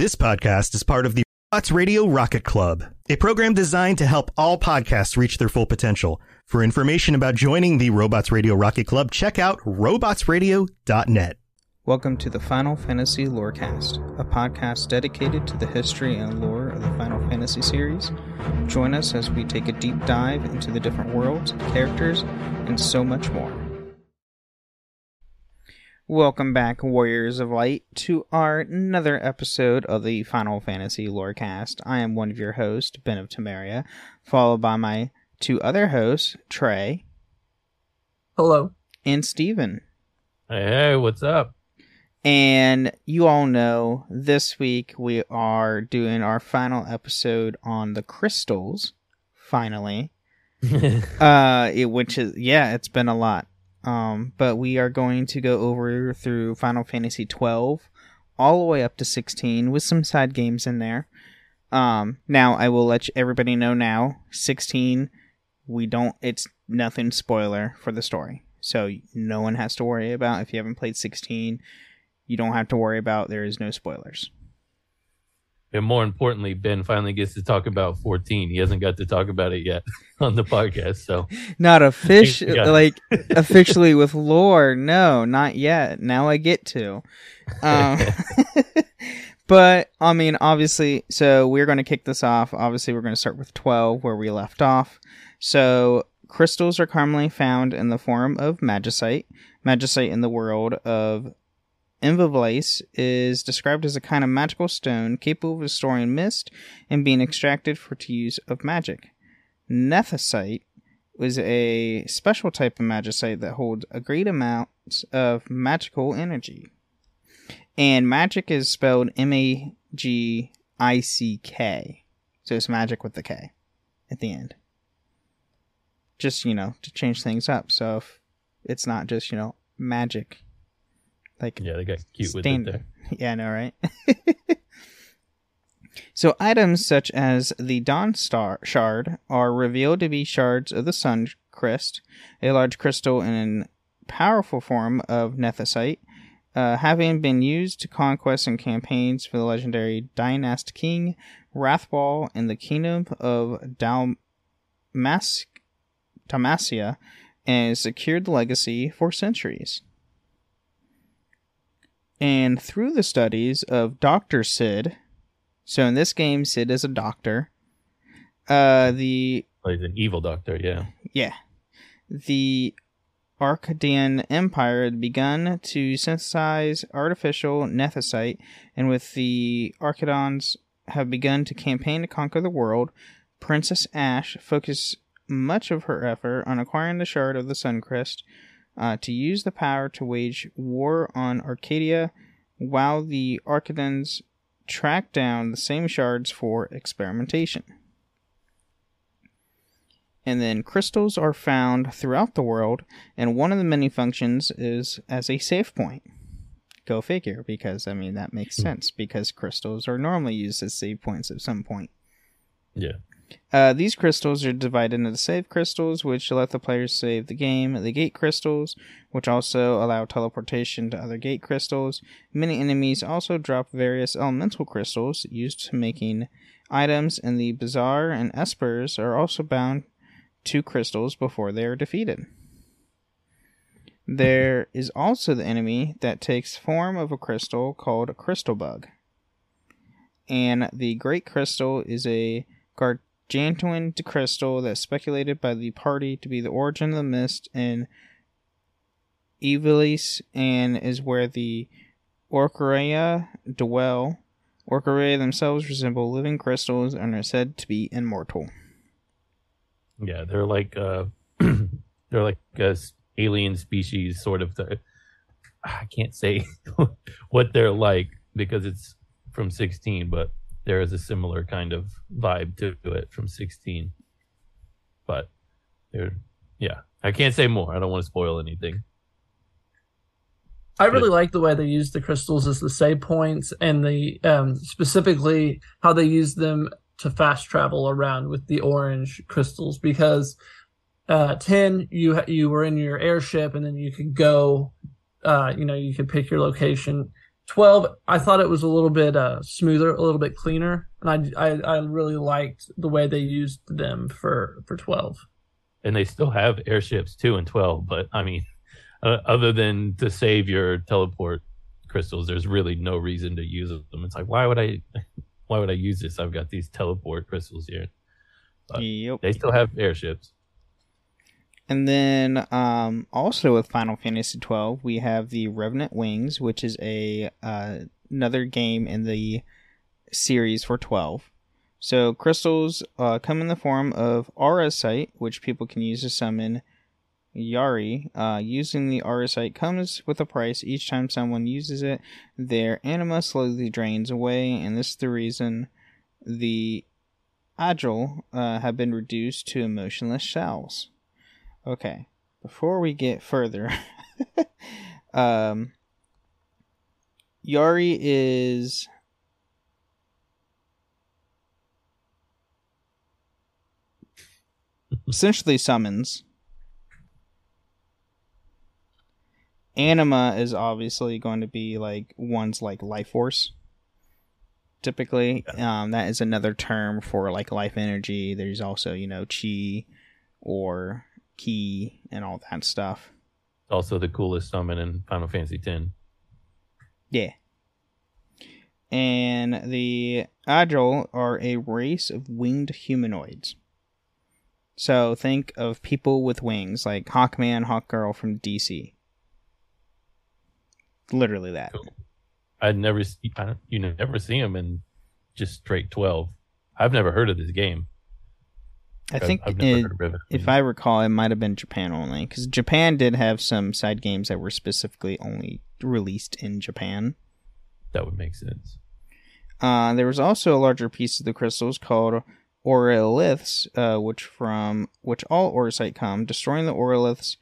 This podcast is part of the Robots Radio Rocket Club, a program designed to help all podcasts reach their full potential. For information about joining the Robots Radio Rocket Club, check out robotsradio.net. Welcome to the Final Fantasy Lorecast, a podcast dedicated to the history and lore of the Final Fantasy series. Join us as we take a deep dive into the different worlds, characters, and so much more. Welcome back, Warriors of Light, to our another episode of the Final Fantasy Lorecast. I am one of your hosts, Ben of Temeria, followed by my two other hosts, Trey Hello. and Steven. Hey, hey, what's up? And you all know this week we are doing our final episode on the crystals. Finally, uh, it, which is yeah, it's been a lot. Um, but we are going to go over through Final Fantasy 12 all the way up to 16 with some side games in there. Um, now I will let everybody know now 16 we don't it's nothing spoiler for the story. So no one has to worry about if you haven't played 16 you don't have to worry about there is no spoilers. And more importantly, Ben finally gets to talk about 14. He hasn't got to talk about it yet on the podcast. So Not official like officially with lore. No, not yet. Now I get to. Um, but I mean, obviously, so we're going to kick this off. Obviously, we're going to start with 12 where we left off. So crystals are commonly found in the form of magicite. Magicite in the world of Ivalice is described as a kind of magical stone capable of storing mist and being extracted for to use of magic. Nethicite was a special type of magicite that holds a great amount of magical energy. And magic is spelled M A G I C K. So it's magic with the K at the end. Just, you know, to change things up. So if it's not just, you know, magic. Like yeah, they got cute with it there. yeah, I know, right? so items such as the Dawn Star Shard are revealed to be shards of the Sun Crest, a large crystal in a powerful form of Nethicite, uh, having been used to conquest and campaigns for the legendary Dynast King Raithwall in the kingdom of Dalmas- Damacia, and secured the legacy for centuries. And through the studies of Dr. Cid, so in this game, Cid is a doctor. Uh, the Oh, he's an evil doctor. Yeah. yeah, the Archadian Empire had begun to synthesize artificial nethicite, and with the Arcadons have begun to campaign to conquer the world, Princess Ashe focused much of her effort on acquiring the shard of the Sun-Cryst uh, to use the power to wage war on Archadia, while the Arcadons track down the same shards for experimentation. And then crystals are found throughout the world, and one of the many functions is as a save point. Go figure, because I mean that makes Hmm. sense because crystals are normally used as save points at some point. Yeah. Uh, these crystals are divided into save crystals, which let the players save the game, the gate crystals, which also allow teleportation to other gate crystals. Many enemies also drop various elemental crystals used to making items, and the Bazaar and Espers are also bound to crystals before they are defeated. There is also the enemy that takes form of a crystal called a crystal bug. And the great crystal is a gargantuan crystal that's speculated by the party to be the origin of the mist in Ivalice and is where the Occuria dwell. Occuria themselves resemble living crystals and are said to be immortal. Yeah. They're like, uh, they're like a alien species sort of. Th- I can't say what they're like because it's from 16, but there is a similar kind of vibe to it from 16. But they're, yeah, I can't say more. I don't want to spoil anything. I really like the way they use the crystals as the save points and the um, specifically how they use them to fast travel around with the orange crystals because uh, 10 you ha- you were in your airship and then you could go uh, you know you could pick your location 12 i thought it was a little bit uh, smoother a little bit cleaner and I, I i really liked the way they used them for for 12 and they still have airships too in 12 but i mean uh, other than to save your teleport crystals there's really no reason to use them. It's like why would i why would i use this? I've got these teleport crystals here. But Yep. they still have airships And then um, also with Final Fantasy twelve, we have the Revenant Wings, which is a uh, another game in the series for twelve. So crystals uh, come in the form of auracite, which people can use to summon Yarhi. Uh, using the auracite comes with a price. Each time someone uses it, their anima slowly drains away, and this is the reason the Aegyl uh, have been reduced to emotionless shells. Okay, before we get further, um, Yarhi is essentially summons. Anima is obviously going to be like one's like life force. Typically, um, that is another term for like life energy. There's also you know chi, or key and all that stuff. also the coolest summon in final fantasy 10 Yeah. And the Aegyl are a race of winged humanoids. So think of people with wings, like Hawkman, Hawkgirl from DC. Literally that. Cool. i'd never see I don't, you never see them in just straight 12 i've never heard of this game I think it- heard of Revenant if I recall, it might have been Japan only, because Japan did have some side games that were specifically only released in Japan. that would make sense Uh, there was also a larger piece of the crystals called Auroliths, uh, which from which all auracite come. Destroying the Auroliths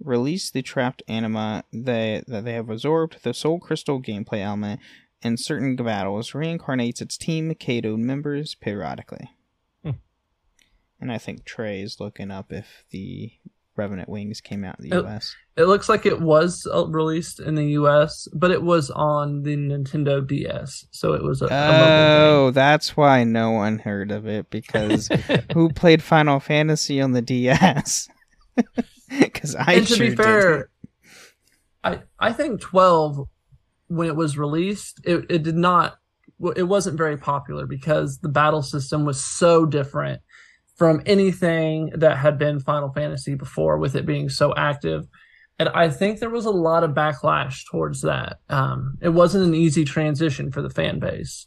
release the trapped anima they, that they have absorbed. The soul crystal gameplay element in certain battles reincarnates its team Kato members periodically. And I think Trey is looking up if the Revenant Wings came out in the Oh, US. it looks like it was uh, released in the us but it was on the nintendo ds so it was a, a Oh, that's why no one heard of it because who played Final Fantasy on the DS? Because I and to sure be fair, I I think twelve when it was released, it, it did not it wasn't very popular because the battle system was so different from anything that had been Final Fantasy before, with it being so active. And I think there was a lot of backlash towards that. Um, it wasn't an easy transition for the fan base.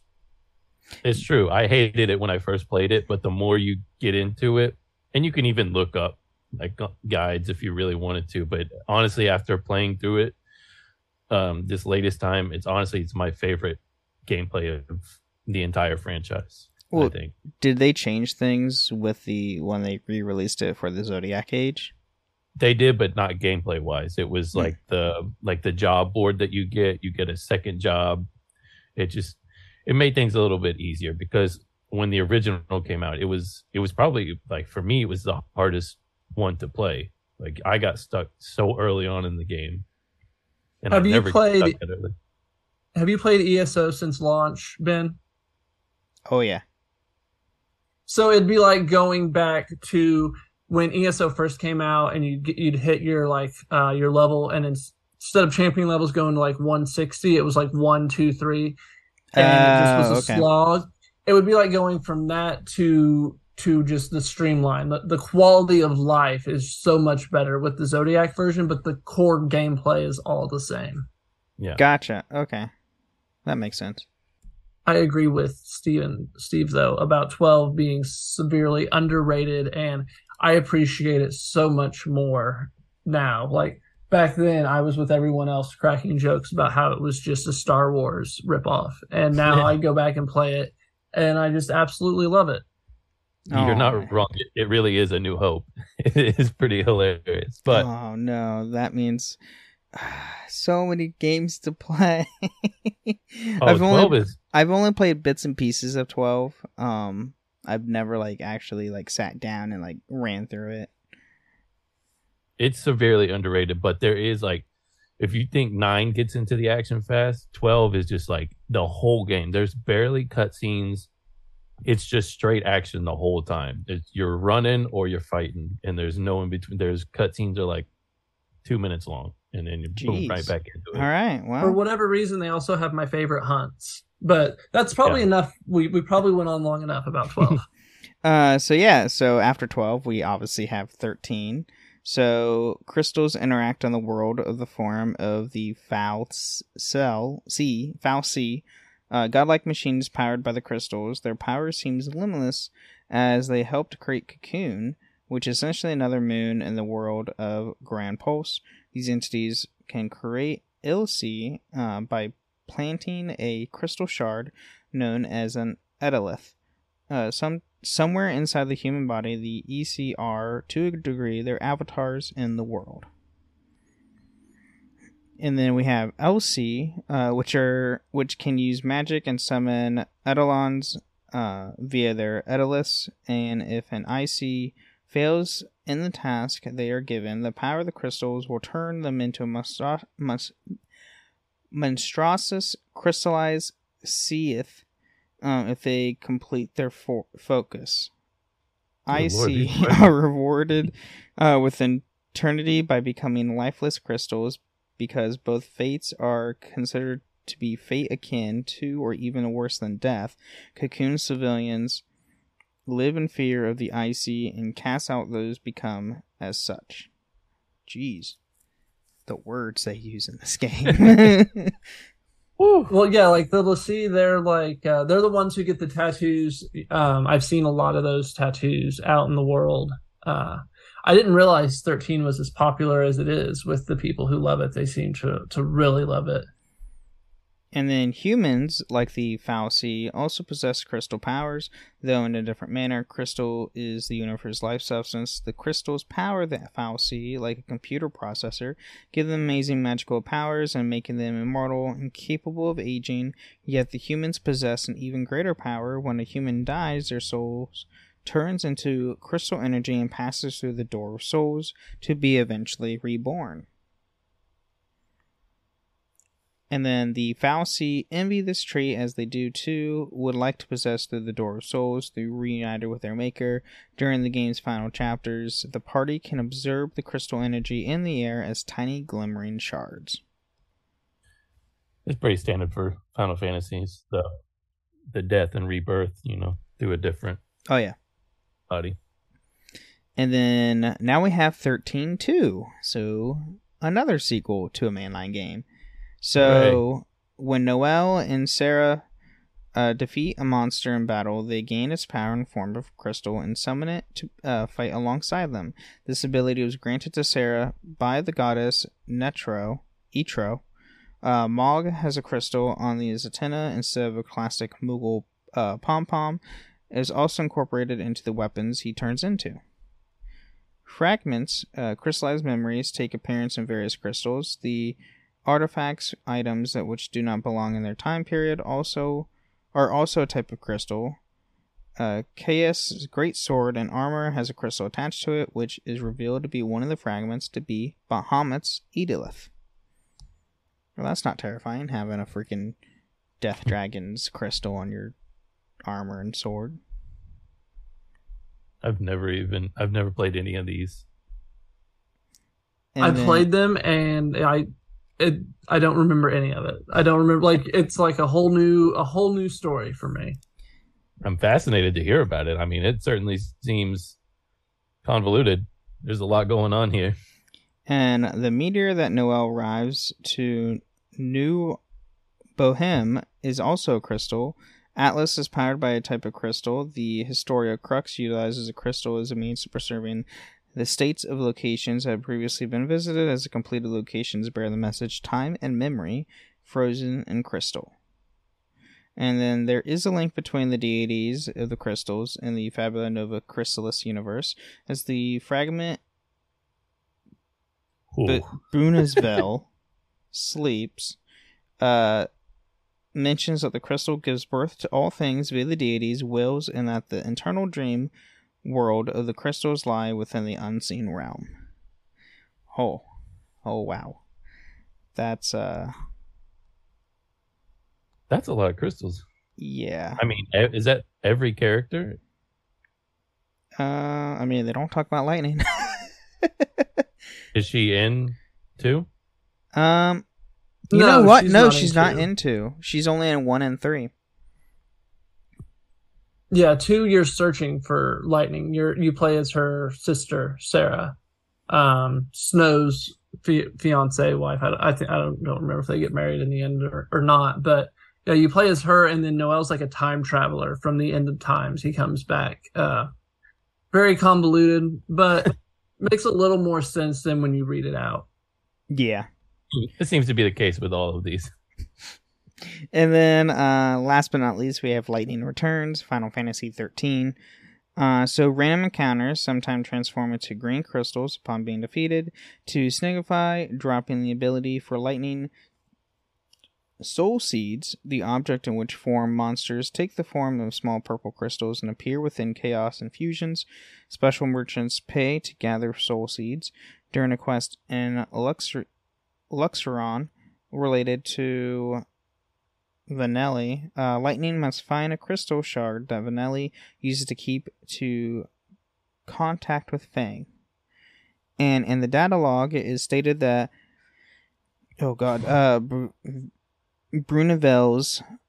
It's true. I hated it when I first played it, but the more you get into it, and you can even look up like guides if you really wanted to. But honestly, after playing through it, um, this latest time, it's honestly it's my favorite gameplay of the entire franchise. I think did they change things with the when they re-released it for the Zodiac Age? they did, but not gameplay wise. It was Hmm. like the like the job board that you get. You get a second job. It just it made things a little bit easier because when the original came out, it was it was probably like for me it was the hardest one to play. Like I got stuck so early on in the game. And Have I you never played- stuck that early. Have you played ESO since launch, Ben? Oh yeah, So it'd be like going back to when ESO first came out, and you'd you'd hit your like uh, your level, and ins- instead of champion levels going to like 160, it was like one, two, three, and it just was a Oh, okay. slog. It would be like going from that to to just the streamline. The, the quality of life is so much better with the Zodiac version, but the core gameplay is all the same. Yeah. gotcha. Okay, that makes sense. I agree with Steven Steve though about 12 being severely underrated and I appreciate it so much more now. Like back then I was with everyone else cracking jokes about how it was just a Star Wars ripoff. And now Yeah. I go back and play it and I just absolutely love it. You're Oh, not wrong. It, it really is a new hope. It is pretty hilarious. But oh no, that means so many games to play. oh, I've 12 only is I've only played bits and pieces of twelve. Um, I've never like actually like sat down and like ran through it. it's severely underrated, but there is like if you think nine gets into the action fast, twelve is just like the whole game. There's barely cutscenes. It's just straight action the whole time. It's, you're running or you're fighting, and there's no in between. There's cutscenes are like two minutes long, and then you boom Jeez. right back into it. All right. For whatever reason, they also have my favorite hunts. But that's probably Yeah. enough. We we probably went on long enough about twelve. uh, so yeah, so after 12, we obviously have 13. So crystals interact on the world of the form of the foul s- cell, C, fal'Cie, uh, godlike machines powered by the crystals. Their power seems limitless as they help to create Cocoon, which is essentially another moon in the world of Gran Pulse. These entities can create l'Cie uh, by planting a crystal shard known as an Eidolith. Uh, some somewhere inside the human body, the l'Cie are to a degree their avatars in the world. And then we have l'Cie, uh, which are which can use magic and summon Eidolons uh, via their Eidoliths, and if an l'Cie fails in the task they are given, the power of the crystals will turn them into a monstro- mon- monstrous crystallized Cie'th um, if they complete their fo- focus. Lord, l'Cie are rewarded uh, with eternity by becoming lifeless crystals because both fates are considered to be fate akin to or even worse than death. Cocoon civilians live in fear of the l'Cie and cast out those become as such. Jeez. The words they use in this game. Well, yeah, like the l'Cie, they're like uh, they're the ones who get the tattoos. Um, I've seen a lot of those tattoos out in the world. Uh, I didn't realize 13 was as popular as it is with the people who love it. They seem to to really love it. And then humans, like the fal'Cie, also possess crystal powers, though in a different manner. Crystal is the universe's life substance. The crystals power the fal'Cie like a computer processor, give them amazing magical powers and making them immortal and capable of aging. Yet the humans possess an even greater power. When a human dies, their souls turns into crystal energy and passes through the door of souls to be eventually reborn. And then the fal'Cie envy this trait as they do too, would like to possess through the Door of Souls, through reunited with their maker. During the game's final chapters, the party can observe the crystal energy in the air as tiny glimmering shards. It's pretty standard for Final Fantasies. The the death and rebirth, you know, through a different Oh yeah. body. And then now we have 13 2. So another sequel to a mainline game. So when Noel and Serah uh, defeat a monster in battle, they gain its power in form of crystal and summon it to uh, fight alongside them. This ability was granted to Serah by the goddess Netro, Etro. Uh, Mog has a crystal on the antenna instead of a classic Moogle uh, pom pom. It is also incorporated into the weapons he turns into. Fragments, uh, crystallized memories, take appearance in various crystals. The artifacts, items that which do not belong in their time period, also are also a type of crystal. Uh, Caius' great sword and armor has a crystal attached to it, which is revealed to be one of the fragments to be Bahamut's Eidolith. Well, that's not terrifying, having a freaking Death Dragon's crystal on your armor and sword. I've never even I've never played any of these. And I then- played them and I it I don't remember any of it. I don't remember like it's like a whole new a whole new story for me. I'm fascinated to hear about it. I mean, it certainly seems convoluted. There's a lot going on here. And the meteor that Noel arrives to New Bodhum is also a crystal. Atlas is powered by a type of crystal. The Historia Crux utilizes a crystal as a means of preserving the states of locations that have previously been visited, as the completed locations bear the message time and memory, frozen in crystal. And then there is a link between the deities of the crystals in the Fabula Nova Crystallis universe, as the fragment but sleeps, uh, mentions that the crystal gives birth to all things via the deities' wills, and that the internal dream world of the crystals lie within the unseen realm. Oh, oh wow! That's uh That's a lot of crystals. yeah. I mean, e- is that every character? Uh I mean they don't talk about lightning. Is she in two? um you No, know what? she's no, not she's in not two. in two. She's only in one and three. Yeah, two. You're searching for lightning. You're you play as her sister Serah, um, Snow's fi- fiance wife. I, I think I don't don't remember if they get married in the end or, or not, but yeah, you play as her, and then Noel's like a time traveler from the end of times. He comes back. Uh, very convoluted, but makes a little more sense than when you read it out. Yeah. It seems to be the case with all of these. And then uh last but not least we have Lightning Returns, Final Fantasy 13. Uh, so random encounters sometimes transform into green crystals upon being defeated. To signify dropping the ability for lightning soul seeds, the object in which form monsters take the form of small purple crystals and appear within chaos infusions. Special merchants pay to gather soul seeds during a quest in Luxor- related to Vanille. Uh, Lightning must find a crystal shard that Vanille uses to keep to contact with Fang. And in the data log, it is stated that oh god, uh, Br-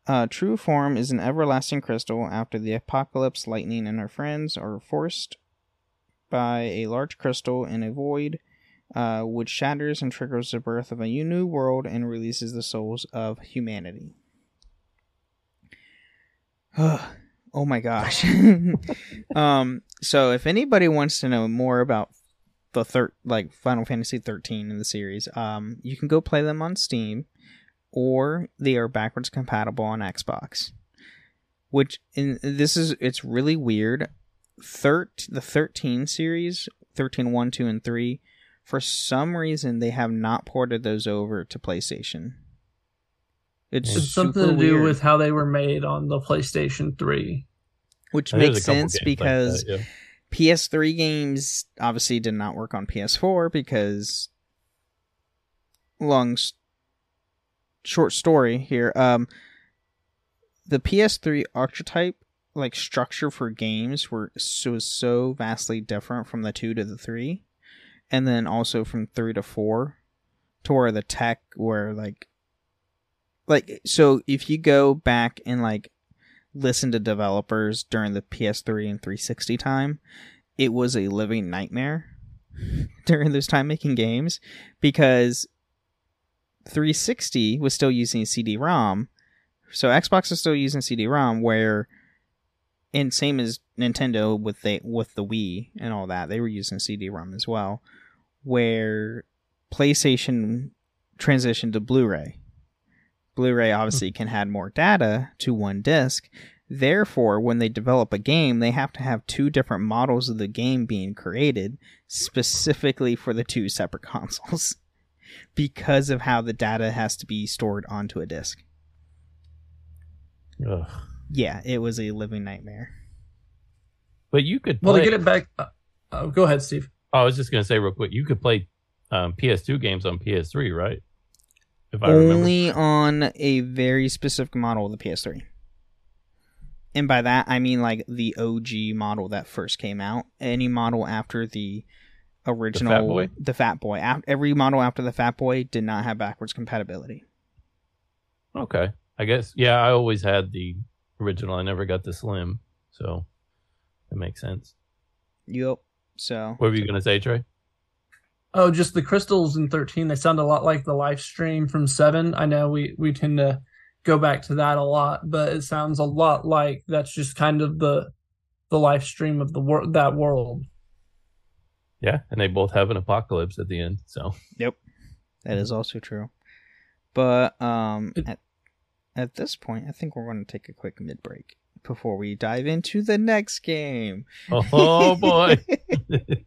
uh, true form is an everlasting crystal. After the apocalypse, Lightning and her friends are forced by a large crystal in a void, uh, which shatters and triggers the birth of a new world and releases the souls of humanity. oh my gosh. um so if anybody wants to know more about the third like Final Fantasy 13 in the series, um you can go play them on Steam or they are backwards compatible on Xbox. Which in this is it's really weird. Thirt the 13 series, 13 1, 2 and 3, for some reason they have not ported those over to PlayStation. It's It's something to do weird. with how they were made on the PlayStation Three. which There's makes sense games like because that, yeah. PS3 games obviously did not work on PS4 because long s- short story here um the PS3 archetype like structure for games were so so vastly different from the 2 to the 3 and then also from 3 to 4 to where the tech were like like so if you go back and like listen to developers during the PS3 and 360 time, it was a living nightmare during those time making games because 360 was still using CD-ROM. So Xbox is still using CD-ROM where and same as Nintendo with the with the Wii and all that, they were using CD-ROM as well where PlayStation transitioned to Blu-ray. Blu-ray obviously can add more data to one disc. Therefore, when they develop a game, they have to have two different models of the game being created specifically for the two separate consoles because of how the data has to be stored onto a disc. Ugh. Yeah, it was a living nightmare. But you could Well, to get it back, uh, uh, go ahead, Steve. Oh, I was just gonna say real quick. You could play um, PS2 games on PS3, right? If I remember. Only on a very specific model of the PS3. And by that, I mean like the OG model that first came out. Any model after the original, Boy? the Fat Boy. Every model after the Fat Boy did not have backwards compatibility. Okay, I guess. Yeah, I always had the original. I never got the Slim, so that makes sense. Yep. So What were you gonna say, Trey? Oh, just the crystals in 13, they sound a lot like the live stream from 7. I know we, we tend to go back to that a lot, but it sounds a lot like that's just kind of the the live stream of the wor- that world. Yeah, and they both have an apocalypse at the end. So Yep. that is also true. But um It- at, at this point, I think we're going to take a quick mid break before we dive into the next game. oh boy.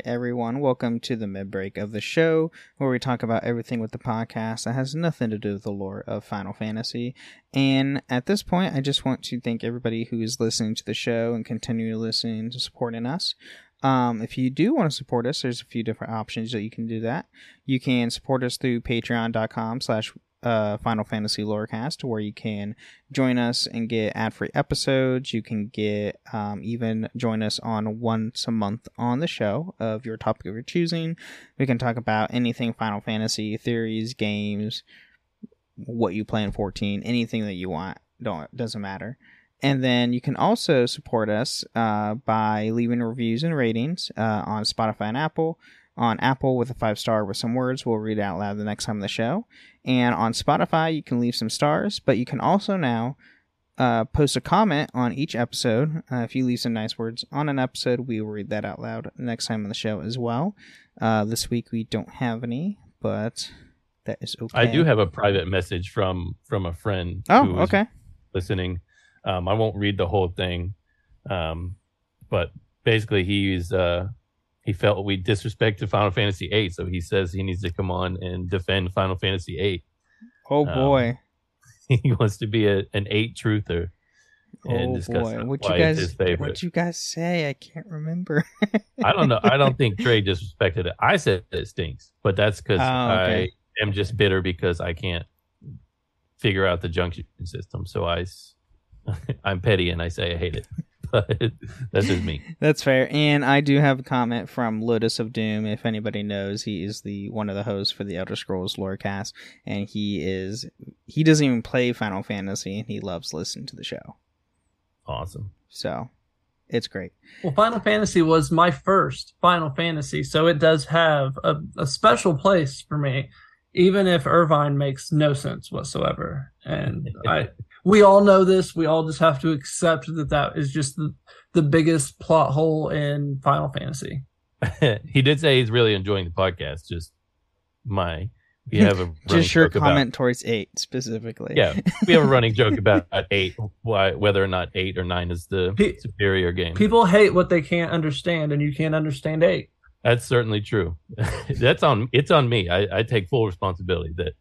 right, everyone. Welcome to the midbreak of the show where we talk about everything with the podcast that has nothing to do with the lore of Final Fantasy. And at this point, I just want to thank everybody who is listening to the show and continue listening to supporting us. Um, if you do want to support us, there's a few different options that you can do that. You can support us through patreon.com slash uh, Final Fantasy Lorecast, where you can join us and get ad free episodes. You can get um, even join us on once a month on the show of your topic of your choosing. We can talk about anything Final Fantasy, theories, games, what you play in 14, anything that you want. Don't doesn't matter. And then you can also support us uh, by leaving reviews and ratings uh, on Spotify and Apple on Apple with a five star with some words we'll read out loud the next time on the show. And on Spotify, you can leave some stars, but you can also now uh, post a comment on each episode. Uh, if you leave some nice words on an episode, we will read that out loud next time on the show as well. Uh, this week we don't have any, but that is okay. I do have a private message from from a friend. Oh, who okay. Listening. Um, I won't read the whole thing, um, but basically he's uh, he felt we disrespected Final Fantasy VIII, so he says he needs to come on and defend Final Fantasy VIII. Oh Um, boy. he wants to be a, an eight truther and oh boy. What you guys what you guys say? I can't remember. I don't know. I don't think Trey disrespected it. I said it stinks, but that's because Oh, okay. I am just bitter because I can't figure out the junction system. So I, I'm petty and I say I hate it. But that's just me. That's fair. And I do have a comment from Lotus of Doom. If anybody knows, he is the one of the hosts for the Elder Scrolls Lorecast, and he is he doesn't even play Final Fantasy, and he loves listening to the show. Awesome. So it's great. Well, Final Fantasy was my first Final Fantasy, so it does have a, a special place for me, even if Irvine makes no sense whatsoever. And I, we all know this. We all just have to accept that that is just the, the biggest plot hole in Final Fantasy. he did say he's really enjoying the podcast. Just my, we have a Just your joke about- comment towards eight specifically. yeah, we have a running joke about eight, why whether or not eight or nine is the Pe- superior game. People hate what they can't understand, and you can't understand eight. That's certainly true. That's on. It's on me. I, I take full responsibility that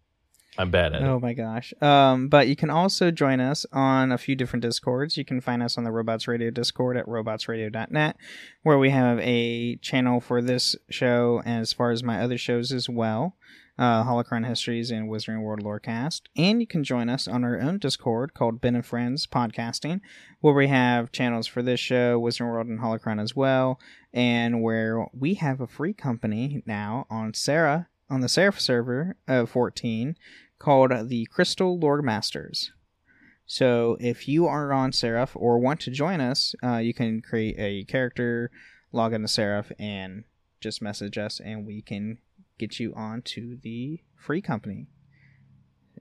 I'm bad at it. Oh my gosh. Um, but you can also join us on a few different discords. You can find us on the Robots Radio Discord at robotsradio.net, where we have a channel for this show as far as my other shows as well. Uh, Holocron Histories and Wizarding World Lorecast. And you can join us on our own Discord called Ben and Friends Podcasting, where we have channels for this show, Wizarding World and Holocron as well, and where we have a free company now on Sarah, on the Seraph server of 14, called the Crystal Lord Masters. So if you are on Seraph or want to join us, uh, you can create a character, log into Seraph, and just message us, and we can get you on to the free company.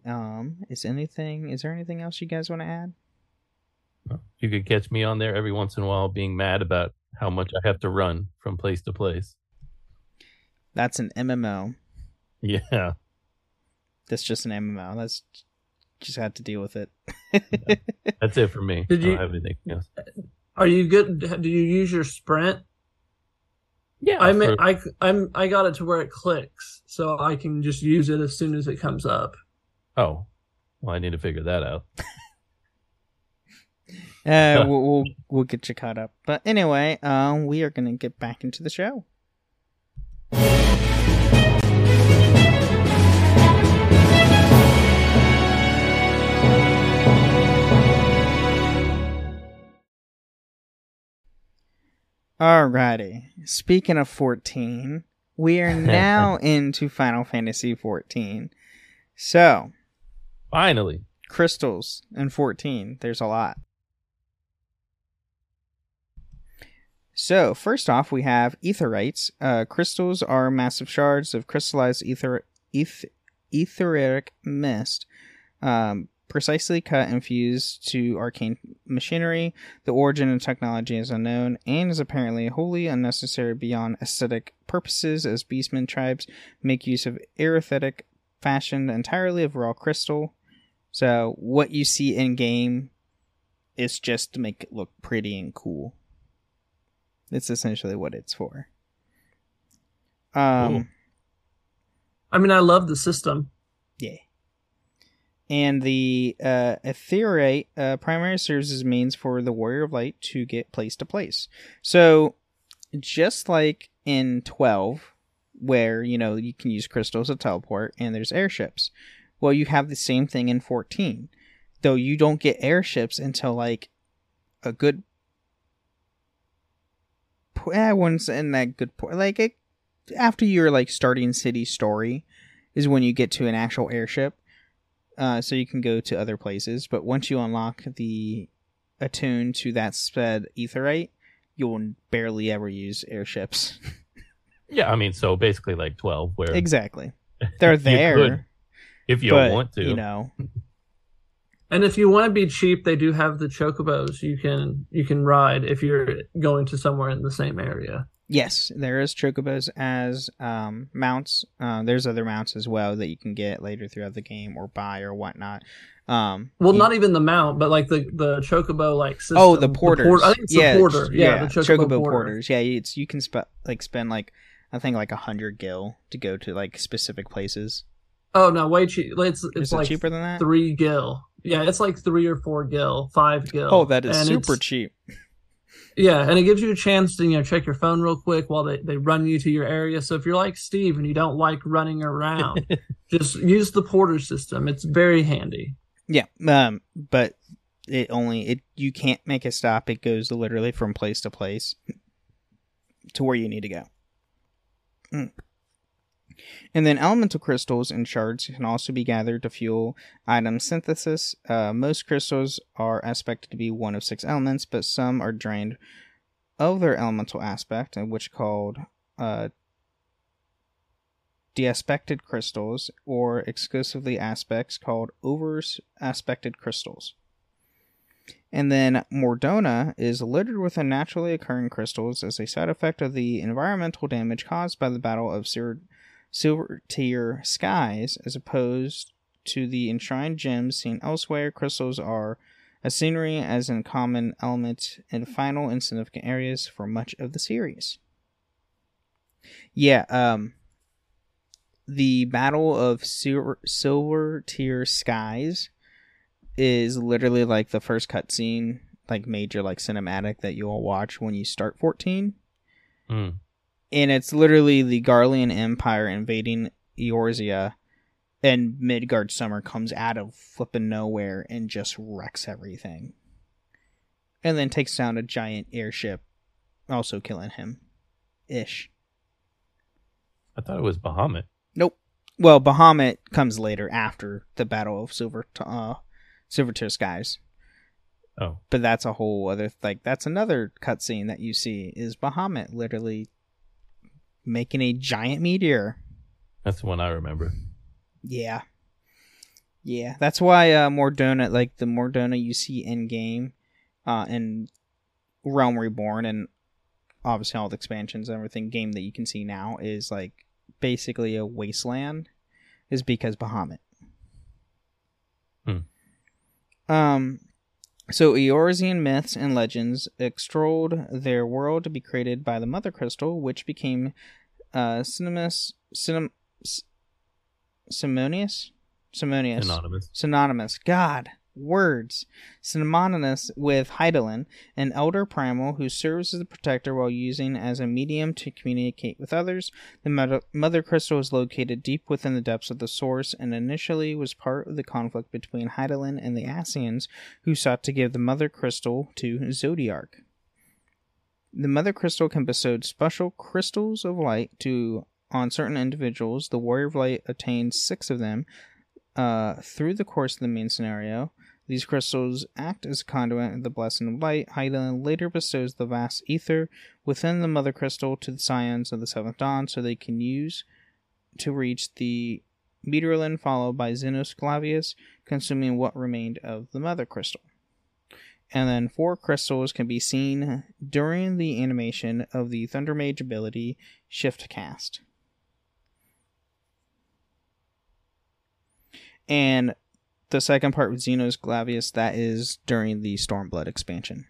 Um, is anything? Is there anything else you guys want to add? You could catch me on there every once in a while being mad about how much I have to run from place to place. That's an MMO. Yeah. That's just an MMO. That's just had to deal with it. That's it for me. Did I don't you- have anything else. Are you good? Do you use your sprint? Yeah. I mean, for- I I'm I got it to where it clicks, so I can just use it as soon as it comes up. oh. Well, I need to figure that out. Uh, we'll, we'll we'll get you caught up. But anyway, um, we are gonna get back into the show. Alrighty. Speaking of 14, we are now into Final Fantasy 14. So, Finally. crystals in 14. There's a lot. So, first off, we have aetherytes. Uh, crystals are massive shards of crystallized ether, eth, etheric mist, um, precisely cut and fused to arcane machinery. The origin and technology is unknown and is apparently wholly unnecessary beyond aesthetic purposes, as beastmen tribes make use of aerothetic fashioned entirely of raw crystal. So what you see in game is just to make it look pretty and cool. That's essentially what it's for. Um. I mean, I love the system. Yeah. And the uh, Aetheryte uh, serves as means for the Warrior of Light to get place to place. So, just like in 12, where, you know, you can use crystals to teleport and there's airships, well, you have the same thing in 14. Though you don't get airships until, like, a good. eh, I wouldn't say in that good point. Like, it, after your, like, starting city story is when you get to an actual airship uh, so you can go to other places. But once you unlock the attune to that sped aetheryte, you'll barely ever use airships. Yeah, I mean, so basically like twelve, where exactly, they're You there, could, if you but, want to. You know, And if you want to be cheap, they do have the chocobos you can you can ride if you're going to somewhere in the same area. Yes, there is chocobos as um, mounts. Uh, there's other mounts as well that you can get later throughout the game or buy or whatnot. Um, Well, you- not even the mount, but like the the chocobo like system. Oh, the porters. port- I think it's yeah, the porter. Yeah, the chocobo, chocobo porter. porters. Yeah, it's you can sp- like spend like I think like a hundred gil to go to like specific places. Oh no, way cheap. It's it's Is it like cheaper than that? three gil. Yeah, it's like three or four gil, five gil. Oh, that is And super cheap. Yeah, and it gives you a chance to you know check your phone real quick while they, they run you to your area. So if you're like Steve and you don't like running around, just use the porter system. It's very handy. Yeah, um, but it only it you can't make a stop. It goes literally from place to place to where you need to go. Mm. And then elemental crystals and shards can also be gathered to fuel item synthesis. Uh, most crystals are expected to be one of six elements, but some are drained of their elemental aspect, which called uh, deaspected crystals, or exclusively aspects called overs aspected crystals. And then Mor Dhona is littered with unnaturally occurring crystals as a side effect of the environmental damage caused by the Battle of Silver, Silvertear Skies, as opposed to the enshrined gems seen elsewhere. Crystals are a scenery as in common element in final and significant areas for much of the series. Yeah, um, the Battle of Silver, Silvertear Skies is literally like the first cutscene, like major like cinematic that you'll watch when you start 14. Mm. And it's literally the Garlean Empire invading Eorzea, and Midgardsormr comes out of flipping nowhere and just wrecks everything. And then takes down a giant airship, also killing him. Ish. I thought it was Bahamut. Nope. Well, Bahamut comes later after the Battle of Silver uh, Silvertear Skies. Oh, But that's a whole other like that's another cutscene that you see is Bahamut literally making a giant meteor. that's the one I remember. Yeah. Yeah. That's why uh Mor Dhona like the Mor Dhona you see in game uh in Realm Reborn and obviously all the expansions and everything game that you can see now is like basically a wasteland is because Bahamut. Hmm. Um so Eorzean myths and legends extolled their world to be created by the Mother Crystal, which became uh synonymous synonym, Simonius? Simonius. Anonymous. Synonymous. God. Words. Synonymous with Hydaelyn, an elder primal who serves as the protector while using as a medium to communicate with others. The mother, crystal is located deep within the depths of the source and initially was part of the conflict between Hydaelyn and the Ascians, who sought to give the mother crystal to Zodiark. The mother crystal can bestow special crystals of light to on certain individuals. The warrior of light attains six of them uh, through the course of the main scenario. These crystals act as a conduit of the blessing of light. Hydaelyn later bestows the vast ether within the mother crystal to the scions of the seventh dawn so they can use to reach the Meteorlin, followed by Zenos Clavius, consuming what remained of the mother crystal. And then four crystals can be seen during the animation of the Thunder Mage ability Swiftcast. And the second part with Zenos Glavius, that is during the Stormblood expansion.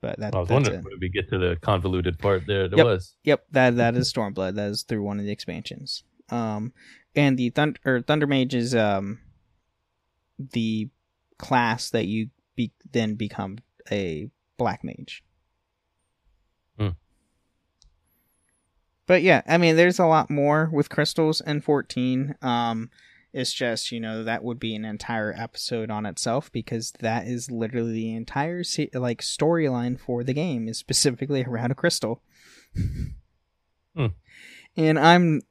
but that, I was that's wondering it. when we get to the convoluted part. There, there Yep. was. Yep, that that is Stormblood. That is through one of the expansions. Um, and the Thunder or Thunder Mage is um the class that you be- then become a Black Mage. Hmm. But yeah, I mean, there's a lot more with crystals in 14. Um, it's just you know that would be an entire episode on itself because that is literally the entire se- like storyline for the game is specifically around a crystal. Hmm. And I'm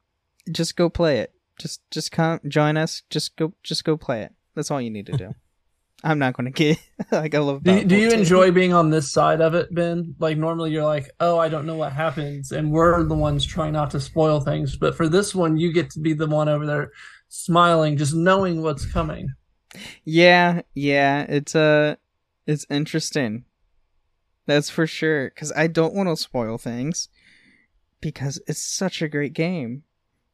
just go play it. Just just come join us. Just go just go play it. That's all you need to do. I'm not going to get like I love. Do you, do you 2. enjoy being on this side of it, Ben? Like normally you're like, oh, I don't know what happens, and we're the ones trying not to spoil things. But for this one, you get to be the one over there smiling, just knowing what's coming. Yeah, yeah, it's uh it's interesting. That's for sure cuz I don't want to spoil things because it's such a great game.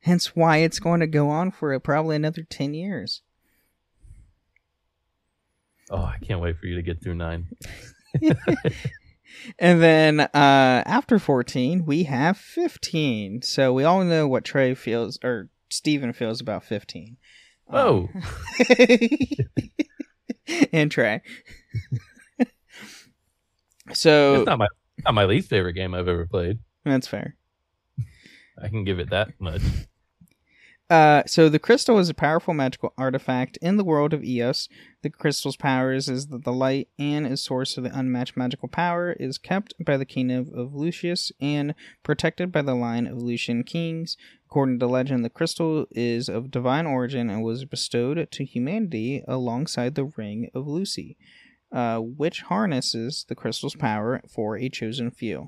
Hence why it's going to go on for probably another 10 years. Oh, I can't wait for you to get through nine. And then uh after 14, we have 15. So we all know what Trey feels or Steven feels about 15. Oh, Um, and try. so it's not my not my least favorite game I've ever played. that's fair. I can give it that much. Uh, so the crystal is a powerful magical artifact in the world of Eos. The crystal's powers is that the light and is source of the unmatched magical power is kept by the kingdom of Lucis and protected by the line of Lucian kings. According to legend, the crystal is of divine origin and was bestowed to humanity alongside the ring of Lucii, uh, which harnesses the crystal's power for a chosen few.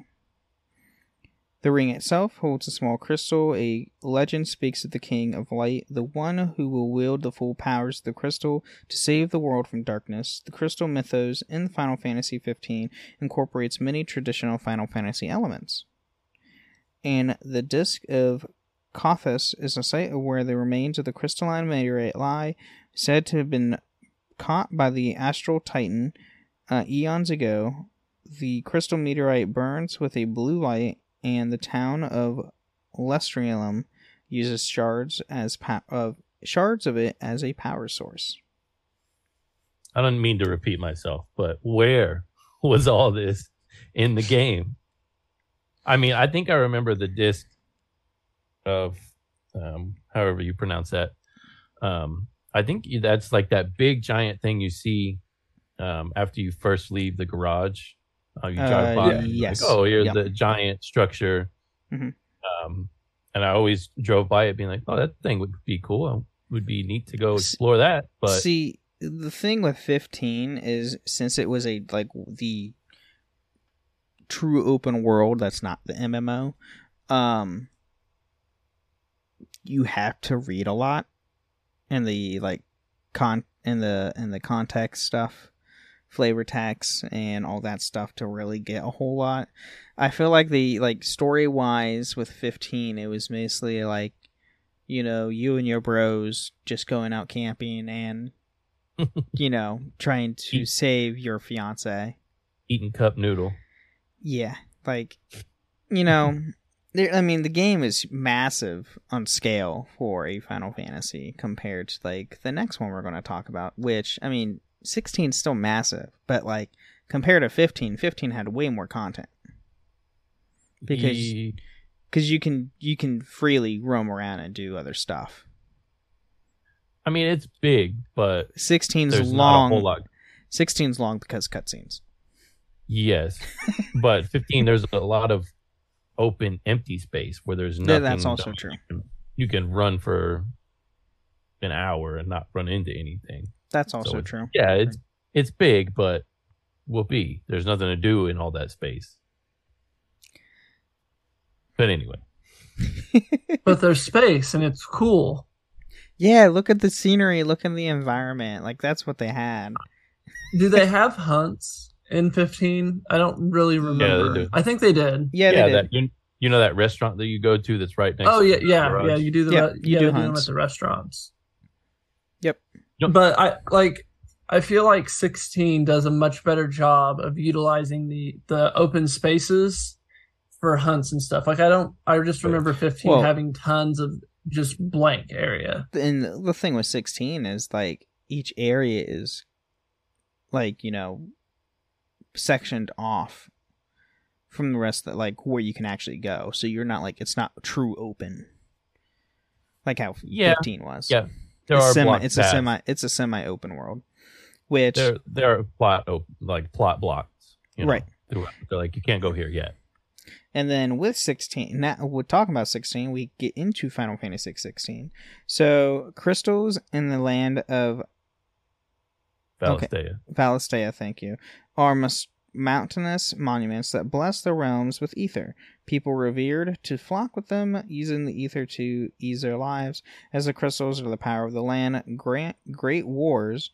The ring itself holds a small crystal. A legend speaks of the King of Light, the one who will wield the full powers of the crystal to save the world from darkness. The crystal mythos in Final Fantasy XV incorporates many traditional Final Fantasy elements. And the Disc of Cauthess is a site where the remains of the crystalline meteorite lie, said to have been caught by the astral titan uh, eons ago. The crystal meteorite burns with a blue light and the town of Lestallum uses shards as pa- of shards of it as a power source. I don't mean to repeat myself, but where was all this in the game? I mean, I think I remember the disc of um, however you pronounce that. Um, I think that's like that big giant thing you see um, after you first leave the garage. Uh, you drive Uh, by, yeah. yes. like, oh, here's Yep. the giant structure. Mhm. Um, and I always drove by it, being like, oh, that thing would be cool. It would be neat to go explore that. But See, the thing with 15 is since it was a like the true open world that's not the MMO, um you have to read a lot and the like con in the in the context stuff flavor text and all that stuff to really get a whole lot i feel like the like story wise with 15 it was mostly like you know you and your bros just going out camping and you know trying to Eat. save your fiance eating cup noodle. yeah like you know there, i mean the game is massive on scale for a final fantasy compared to like the next one we're going to talk about which i mean 16 is still massive but like compared to 15 15 had way more content Because- because you can you can freely roam around and do other stuff I mean, it's big, but 16's there's long not lot. 16's long because cutscenes Yes, but 15, there's a lot of open, empty space where there's Yeah, nothing. that's also that true. You can, you can run for an hour and not run into anything. That's also it's- true Yeah, it's it's big, but whoopee, there's nothing to do in all that space. But anyway, But there's space and it's cool. yeah look at the scenery look at the environment like that's what they had Do they have hunts in 15? I don't really remember. do. I think they did. yeah, yeah, they did that you, you know that restaurant that you go to that's right next. Oh to yeah, the yeah, garage? yeah. You do the Yep, re- you yeah, do they them hunts. at the restaurants. But I like I feel like 16 does a much better job of utilizing the the open spaces for hunts and stuff. Like I don't I just remember 15 Well- having tons of just blank area. and the thing with 16 is like each area is like you know sectioned off from the rest that like where you can actually go so you're not like it's not true open like how Yeah. 15 was Yeah, there it's are semi, it's a semi it's a semi open world which There, there are plot op- like plot blocks, you know, Right. Throughout. They're like you can't go here yet. And then with 16, now we're talking about 16, we get into Final Fantasy 16. So, crystals in the land of Okay. Valisthea. Valisthea, thank you, are mus- mountainous monuments that bless the realms with ether. People revered to flock with them, using the ether to ease their lives. As the crystals are the power of the land, great, great wars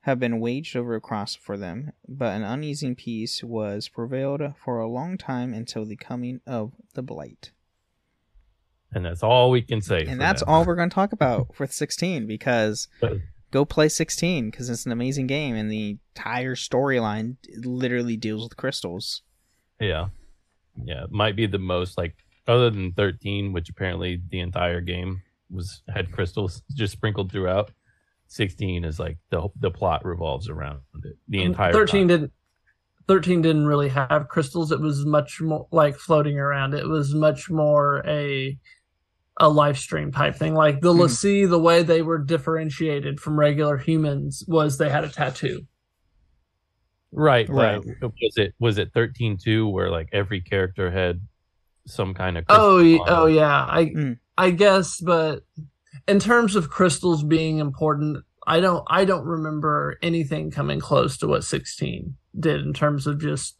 have been waged over across for them, but an uneasy peace was prevailed for a long time until the coming of the blight. and that's all we can say. And that's that. all we're going to talk about for 16 because go play 16 because it's an amazing game and the entire storyline literally deals with crystals. Yeah, yeah, it might be the most like other than thirteen, which apparently the entire game was had crystals just sprinkled throughout. Sixteen is like the the plot revolves around it. The entire 13 time. didn't 13 didn't really have crystals. It was much more like floating around. It was much more a a live stream type thing. Like the Hmm. l'Cie, the way they were differentiated from regular humans was they had a tattoo. Right, Right. right. Was it was it thirteen two where like every character had some kind of Oh, crystal y- on oh yeah. I Mm. I guess, but in terms of crystals being important, I don't I don't remember anything coming close to what 16 did in terms of just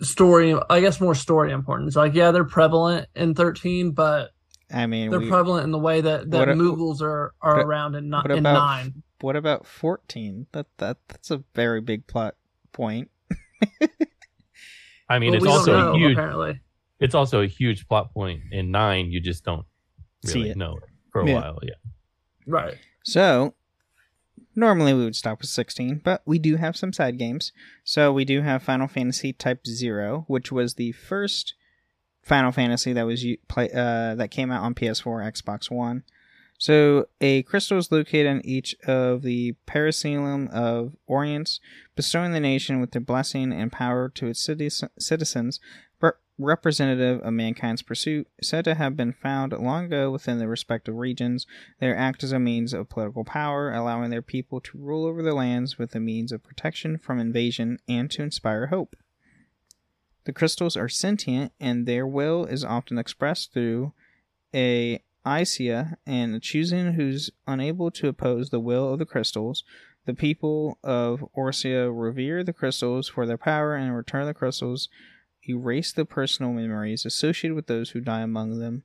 story. I guess more story importance. Like yeah, they're prevalent in 13, but I mean, they're we- prevalent in the way that that What Moogles are are what- around in, in about nine. What about 14? That that that's a very big plot point. I mean, Well, it's also know, a huge. apparently. It's also a huge plot point in nine. You just don't See really it. know it for a Yeah. while. Yeah. Right. So, normally we would stop with 16, but we do have some side games. So, we do have Final Fantasy Type 0, which was the first Final Fantasy that was u- play uh, that came out on PS4, Xbox One. So, a crystal is located in each of the Paracelum of Orience, bestowing the nation with their blessing and power to its citizens, re- representative of mankind's pursuit, said to have been found long ago within the respective regions. They act as a means of political power, allowing their people to rule over their lands with a means of protection from invasion and to inspire hope. The crystals are sentient, and their will is often expressed through a Isia, and choosing who's unable to oppose the will of the crystals. The people of Orsia revere the crystals for their power, and return, the crystals erase the personal memories associated with those who die among them,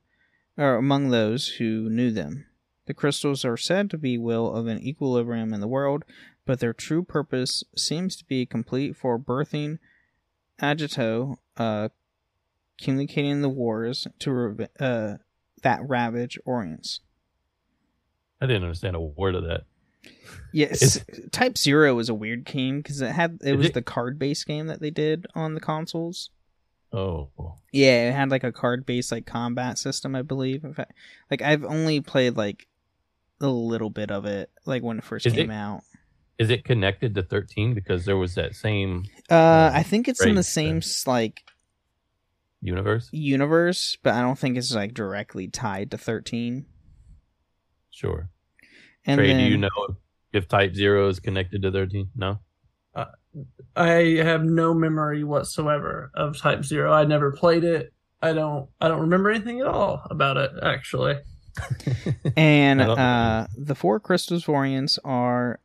or among those who knew them. The crystals are said to be will of an equilibrium in the world, but their true purpose seems to be complete for birthing agito, uh, communicating the wars to rev- uh, that ravage Orience. I didn't understand a word of that. Yes, Type Zero was a weird game because it had it was it- the card based game that they did on the consoles. Oh, Yeah, it had like a card based like combat system, I believe. In fact, like I've only played like a little bit of it, like when it first Is came it- out. is it connected to thirteen? Because there was that same Uh, I think it's in the same then. s- like universe. universe, but I don't think it's like directly tied to thirteen. Sure. And Trey, then, do you know if Type Zero is connected to thirteen? No. I have no memory whatsoever of Type Zero. I never played it. I don't. I don't remember anything at all about it. Actually, And uh, the four crystals variants are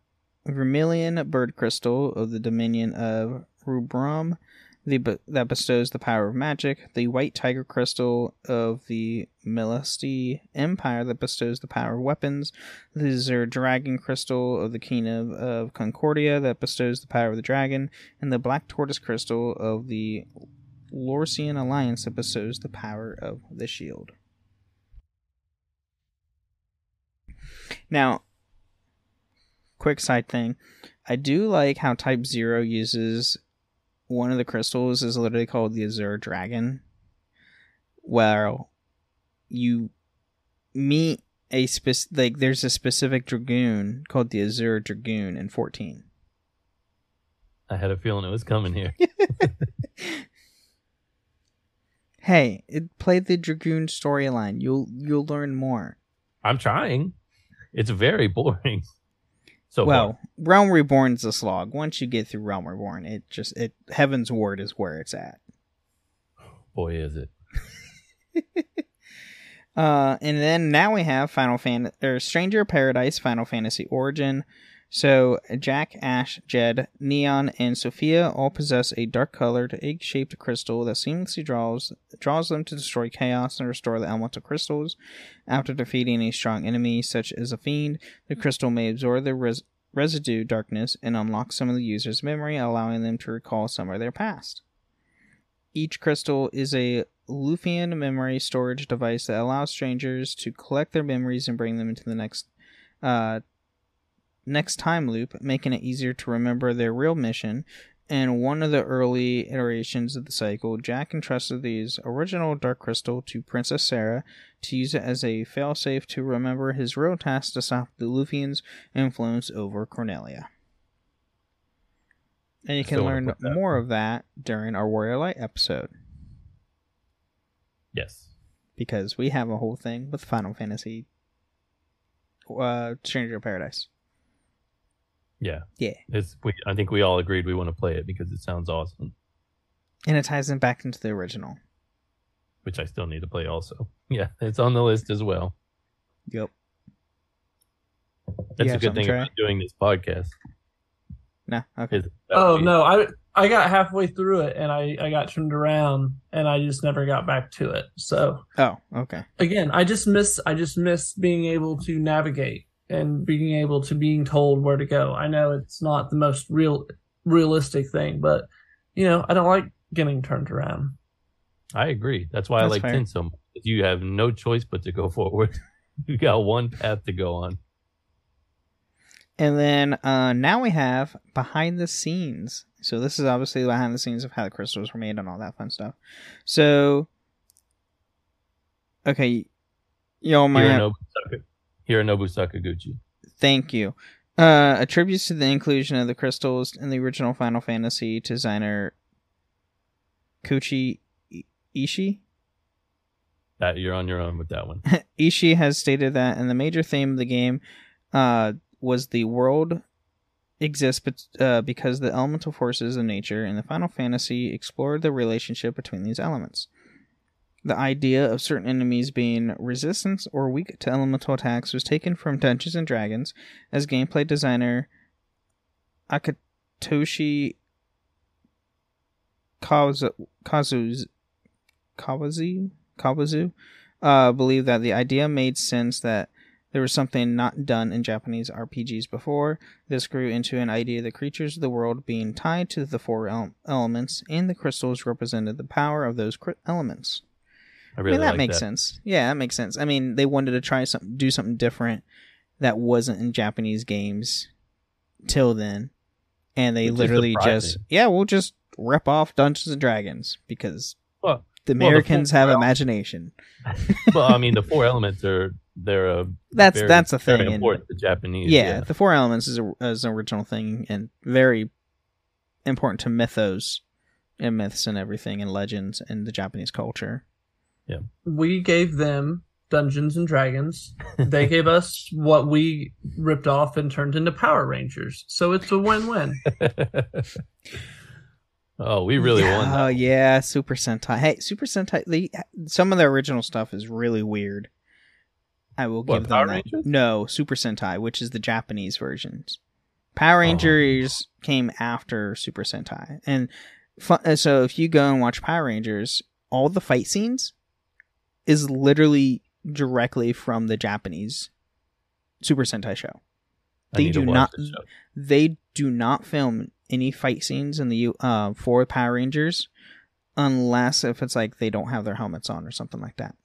Vermilion Bird Crystal of the Dominion of Rubrum, the that bestows the power of magic. The White Tiger Crystal of the Milites Empire that bestows the power of weapons. The Azure Dragon Crystal of the Kingdom of Concordia that bestows the power of the dragon. And the Black Tortoise Crystal of the Lorican Alliance that bestows the power of the shield. Now, quick side thing. I do like how Type Zero uses one of the crystals is literally called the Azure Dragon, where you meet a spec like there's a specific dragoon called the Azure Dragoon in 14. I had a feeling it was coming here. Hey, it, play the dragoon storyline. You'll you'll learn more. I'm trying. It's very boring. So well, far. Realm Reborn's a slog. Once you get through Realm Reborn, it just it Heavensward is where it's at. boy, is it. Uh, and then now we have Final Fan or Stranger Paradise Final Fantasy Origin. So Jack, Ash, Jed, Neon, and Sophia all possess a dark-colored, egg-shaped crystal that seamlessly draws draws them to destroy chaos and restore the elemental crystals. After defeating a strong enemy such as a fiend, the crystal may absorb the res- residue darkness and unlock some of the user's memory, allowing them to recall some of their past. Each crystal is a Lufian memory storage device that allows strangers to collect their memories and bring them into the next uh, next time loop, making it easier to remember their real mission. And one of the early iterations of the cycle, Jack entrusted these original Dark Crystal to Princess Sarah to use it as a failsafe to remember his real task to stop the Lufian's influence over Cornelia. And you can Still learn more of that during our Warrior Light episode Yes. because we have a whole thing with Final Fantasy uh Stranger of Paradise. Yeah. Yeah. It's we I think we all agreed we want to play it because it sounds awesome. And it ties them back into the original. Which I still need to play also. Yeah, it's on the list as well. Yep. That's a good thing Trey? about doing this podcast. No, okay. Oh we- no, I I got halfway through it and I I got turned around and I just never got back to it. So Oh, okay. again, I just miss I just miss being able to navigate and being able to being told where to go. I know it's not the most real realistic thing, but you know, I don't like getting turned around. I agree. That's why That's I like fair. ten so much. You have no choice but to go forward. you got one path to go on. And then uh now we have behind the scenes. So this is obviously behind the scenes of how the crystals were made and all that fun stuff. So Okay, yo my Hironobu, Saka, Hironobu Sakaguchi. Thank you. Uh, attributes to the inclusion of the crystals in the original Final Fantasy designer Koichi Ishii. That you're on your own with that one. Ishii has stated that, and the major theme of the game uh, was the world exists but, uh, because the elemental forces of nature in the Final Fantasy explored the relationship between these elements. The idea of certain enemies being resistant or weak to elemental attacks was taken from Dungeons and Dragons as gameplay designer Akitoshi Kazu's, Kawazu, Kawazu uh, believed that the idea made sense that there was something not done in Japanese RPGs before. This grew into an idea of the creatures of the world being tied to the four ele- elements, and the crystals represented the power of those elements. I I mean, that like makes that. sense. Yeah, that makes sense. I mean, they wanted to try something, do something different that wasn't in Japanese games till then, and they Which literally just yeah, we'll just rip off Dungeons and Dragons because Well, the well, the Americans have imagination. well, I mean, the four elements are they're a That's very, that's a thing. very and- important to Japanese. yeah, the four elements is, a, is an original thing and very important to mythos and myths and everything and legends and the Japanese culture. We gave them Dungeons and Dragons. They gave us what we ripped off and turned into Power Rangers. So it's a win-win. oh, we really yeah, won. Oh yeah, Super Sentai. Hey, Super Sentai. They, some of the original stuff is really weird. I will What, give Power them that. Rangers? No, Super Sentai, which is the Japanese versions. Power Oh. Rangers came after Super Sentai, and fu- uh, so if you go and watch Power Rangers, all the fight scenes is literally directly from the Japanese Super Sentai show. They do not they do not film any fight scenes in the uh for Power Rangers unless if it's like they don't have their helmets on or something like that.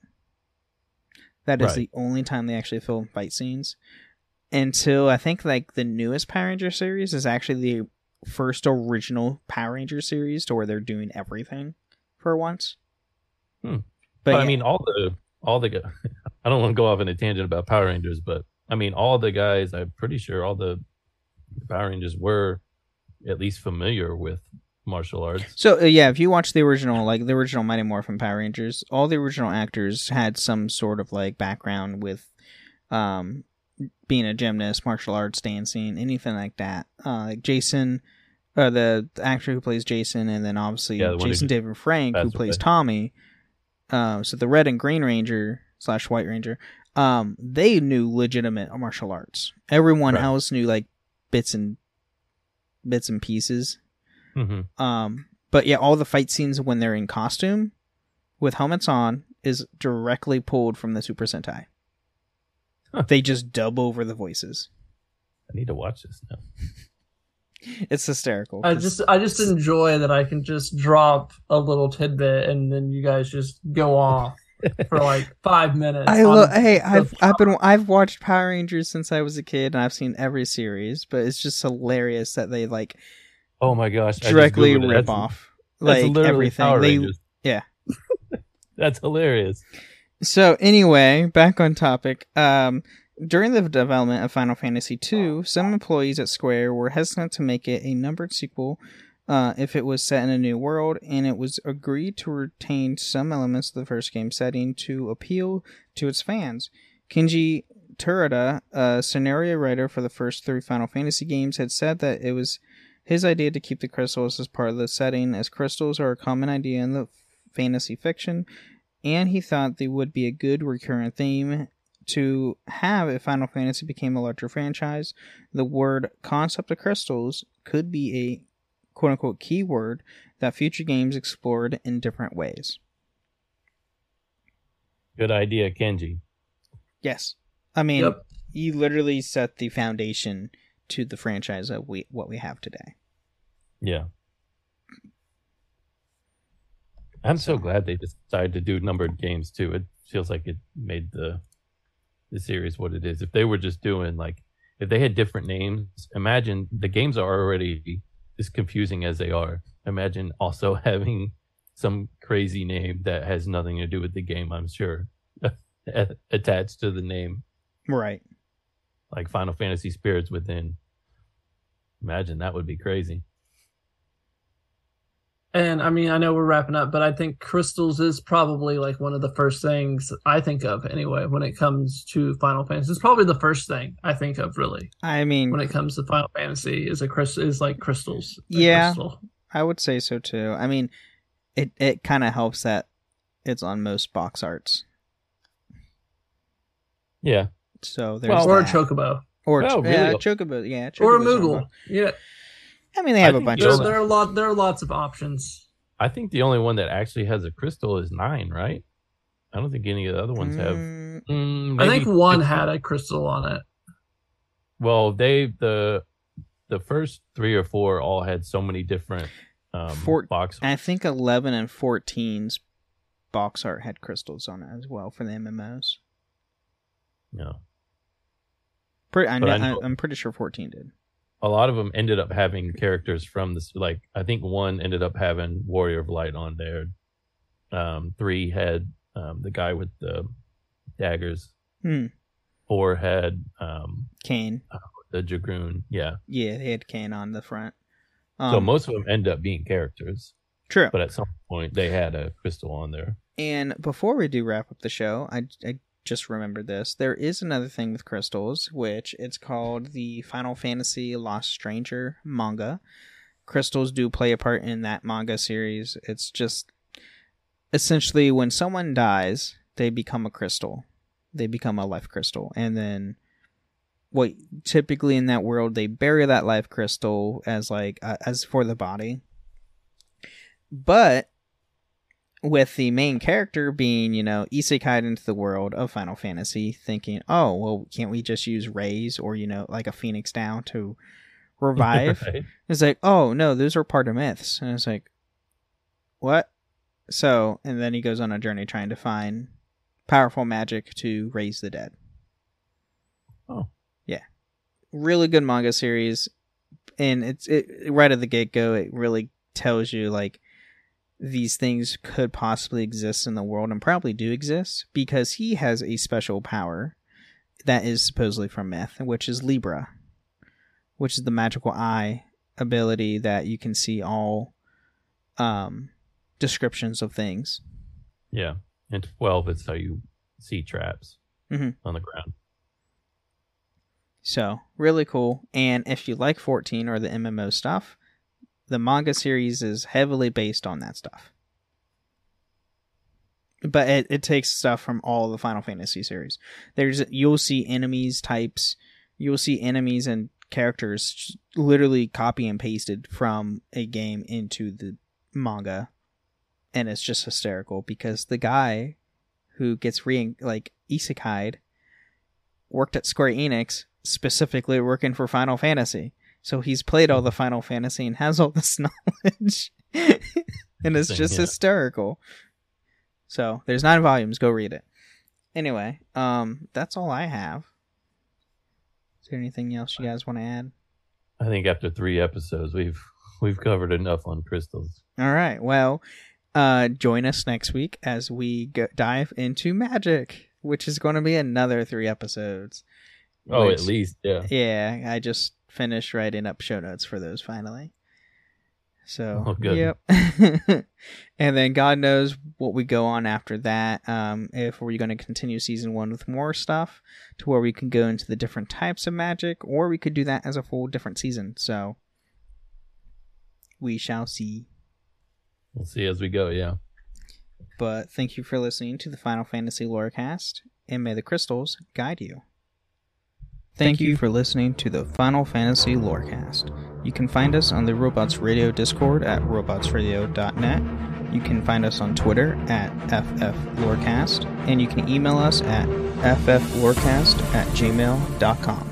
That is Right. the only time they actually film fight scenes. until I think like the newest Power Ranger series is actually the first original Power Ranger series to where they're doing everything for once. Hmm. But, But I mean, all the all the I don't want to go off in a tangent about Power Rangers, but I mean, all the guys. I'm pretty sure all the Power Rangers were at least familiar with martial arts. So uh, yeah, if you watch the original, like the original Mighty Morphin Power Rangers, all the original actors had some sort of like background with, um, being a gymnast, martial arts, dancing, anything like that. Uh, like Jason, uh, the, the actor who plays Jason, and then obviously Yeah, the Jason David Frank who plays away. Tommy. Uh, so the Red and Green Ranger slash White Ranger, um, they knew legitimate martial arts. Everyone Right. else knew like bits and bits and pieces. hmm Um, but yeah, all the fight scenes when they're in costume with helmets on is directly pulled from the Super Sentai. Huh. They just dub over the voices. I need to watch this now. It's hysterical. I 'cause- just I just enjoy that I can just drop a little tidbit and then you guys just go off for like five minutes. I on lo- hey, I've the- I've been I've watched Power Rangers since I was a kid and I've seen every series, but it's just hilarious that they like Oh my gosh! Directly rip That's- off That's like literally everything. Power They Rangers. yeah. That's hilarious. So anyway, back on topic. Um, during the development of Final Fantasy II, some employees at Square were hesitant to make it a numbered sequel uh, if it was set in a new world, and it was agreed to retain some elements of the first game setting to appeal to its fans. Kenji Terada, a scenario writer for the first three Final Fantasy games, had said that it was his idea to keep the crystals as part of the setting, as crystals are a common idea in the fantasy fiction, and he thought they would be a good recurrent theme to have if Final Fantasy became a larger franchise. The word concept of crystals could be a quote unquote keyword that future games explored in different ways. Good idea, Kenji. Yes. I mean, Yep. you literally set the foundation to the franchise of we, what we have today. Yeah. I'm so glad they decided to do numbered games too. It feels like it made the the series what it is. If they were just doing like if they had different names, imagine the games are already as confusing as they are. Imagine also having some crazy name that has nothing to do with the game, I'm sure, attached to the name, Right. like Final Fantasy Spirits Within. Imagine that would be crazy. And I mean, I know we're wrapping up, but I think crystals is probably like one of the first things I think of anyway when it comes to Final Fantasy. It's probably the first thing I think of really I mean, when it comes to Final Fantasy is a crystal is like crystals. Yeah. crystal. I would say so too. I mean, it it kind of helps that it's on most box arts. Yeah. So there's Well, or a chocobo. or Oh, yeah, really? chocobo, yeah, Or a Moogle. Yeah. I mean, they have a bunch There, of there are a lot there are lots of options. I think the only one that actually has a crystal is nine, right? I don't think any of the other ones have. Mm, Mm, I think one had a crystal on it. Well, they the the first three or four all had so many different um, Four- box. I think 11 and 14's box art had crystals on it as well for the MMOs. Yeah, Pretty, I know, I I know- I'm pretty sure 14 did. A lot of them ended up having characters from this. Like I think one ended up having Warrior of Light on there. Um, three had um, the guy with the daggers. Hmm. Four had um, Kain. the Dragoon. Yeah, Yeah, they had Kain on the front. Um, so most of them end up being characters, true. but at some point they had a crystal on there. And before we do wrap up the show, I, I just remembered this. There is another thing with crystals, which it's called the Final Fantasy Lost Stranger manga. Crystals do play a part in that manga series. It's just essentially when someone dies, they become a crystal. They become a life crystal. And then what typically in that world they bury that life crystal as like uh, as for the body. But with the main character being, you know, isekai into the world of Final Fantasy, thinking, oh, well, can't we just use Raise or, you know, like a phoenix down to revive? Right? It's like, oh, no, those are part of myths. And it's like, what? So, and then he goes on a journey trying to find powerful magic to raise the dead. Oh. Yeah. really good manga series, and it's it right at the get go. It really tells you like these things could possibly exist in the world and probably do exist because he has a special power that is supposedly from myth, which is Libra, which is the magical eye ability that you can see all um, descriptions of things. Yeah, and twelve is how you see traps Mhm. on the ground. So, really cool. And if you like 14 or the MMO stuff, the manga series is heavily based on that stuff. But it, it takes stuff from all the Final Fantasy series. There's you'll see enemies types, you'll see enemies and characters literally copy and pasted from a game into the manga. And it's just hysterical because the guy who gets re like isekai'd worked at Square Enix specifically working for Final Fantasy. So he's played all the Final Fantasy and has all this knowledge. and it's just yeah. hysterical. So there's nine volumes, go read it. Anyway, um that's all I have. Is there anything else you guys want to add? I think after three episodes, we've we've covered enough on crystals. All right. Well, uh join us next week as we go- dive into magic, which is going to be another 3 episodes. Oh, which- at least, yeah. Yeah, I just finished writing up show notes for those finally. So, Oh, good. yep. and then God knows what we go on after that. Um, if we're going to continue season one with more stuff to where we can go into the different types of magic, or we could do that as a full different season. So, we shall see. We'll see as we go. Yeah. But thank you for listening to the Final Fantasy Lorecast, and may the crystals guide you. Thank you for listening to the Final Fantasy Lorecast. You can find us on the Robots Radio Discord at robotsradio.net. You can find us on Twitter at FFLorecast, and you can email us at fflorecast at gmail.com.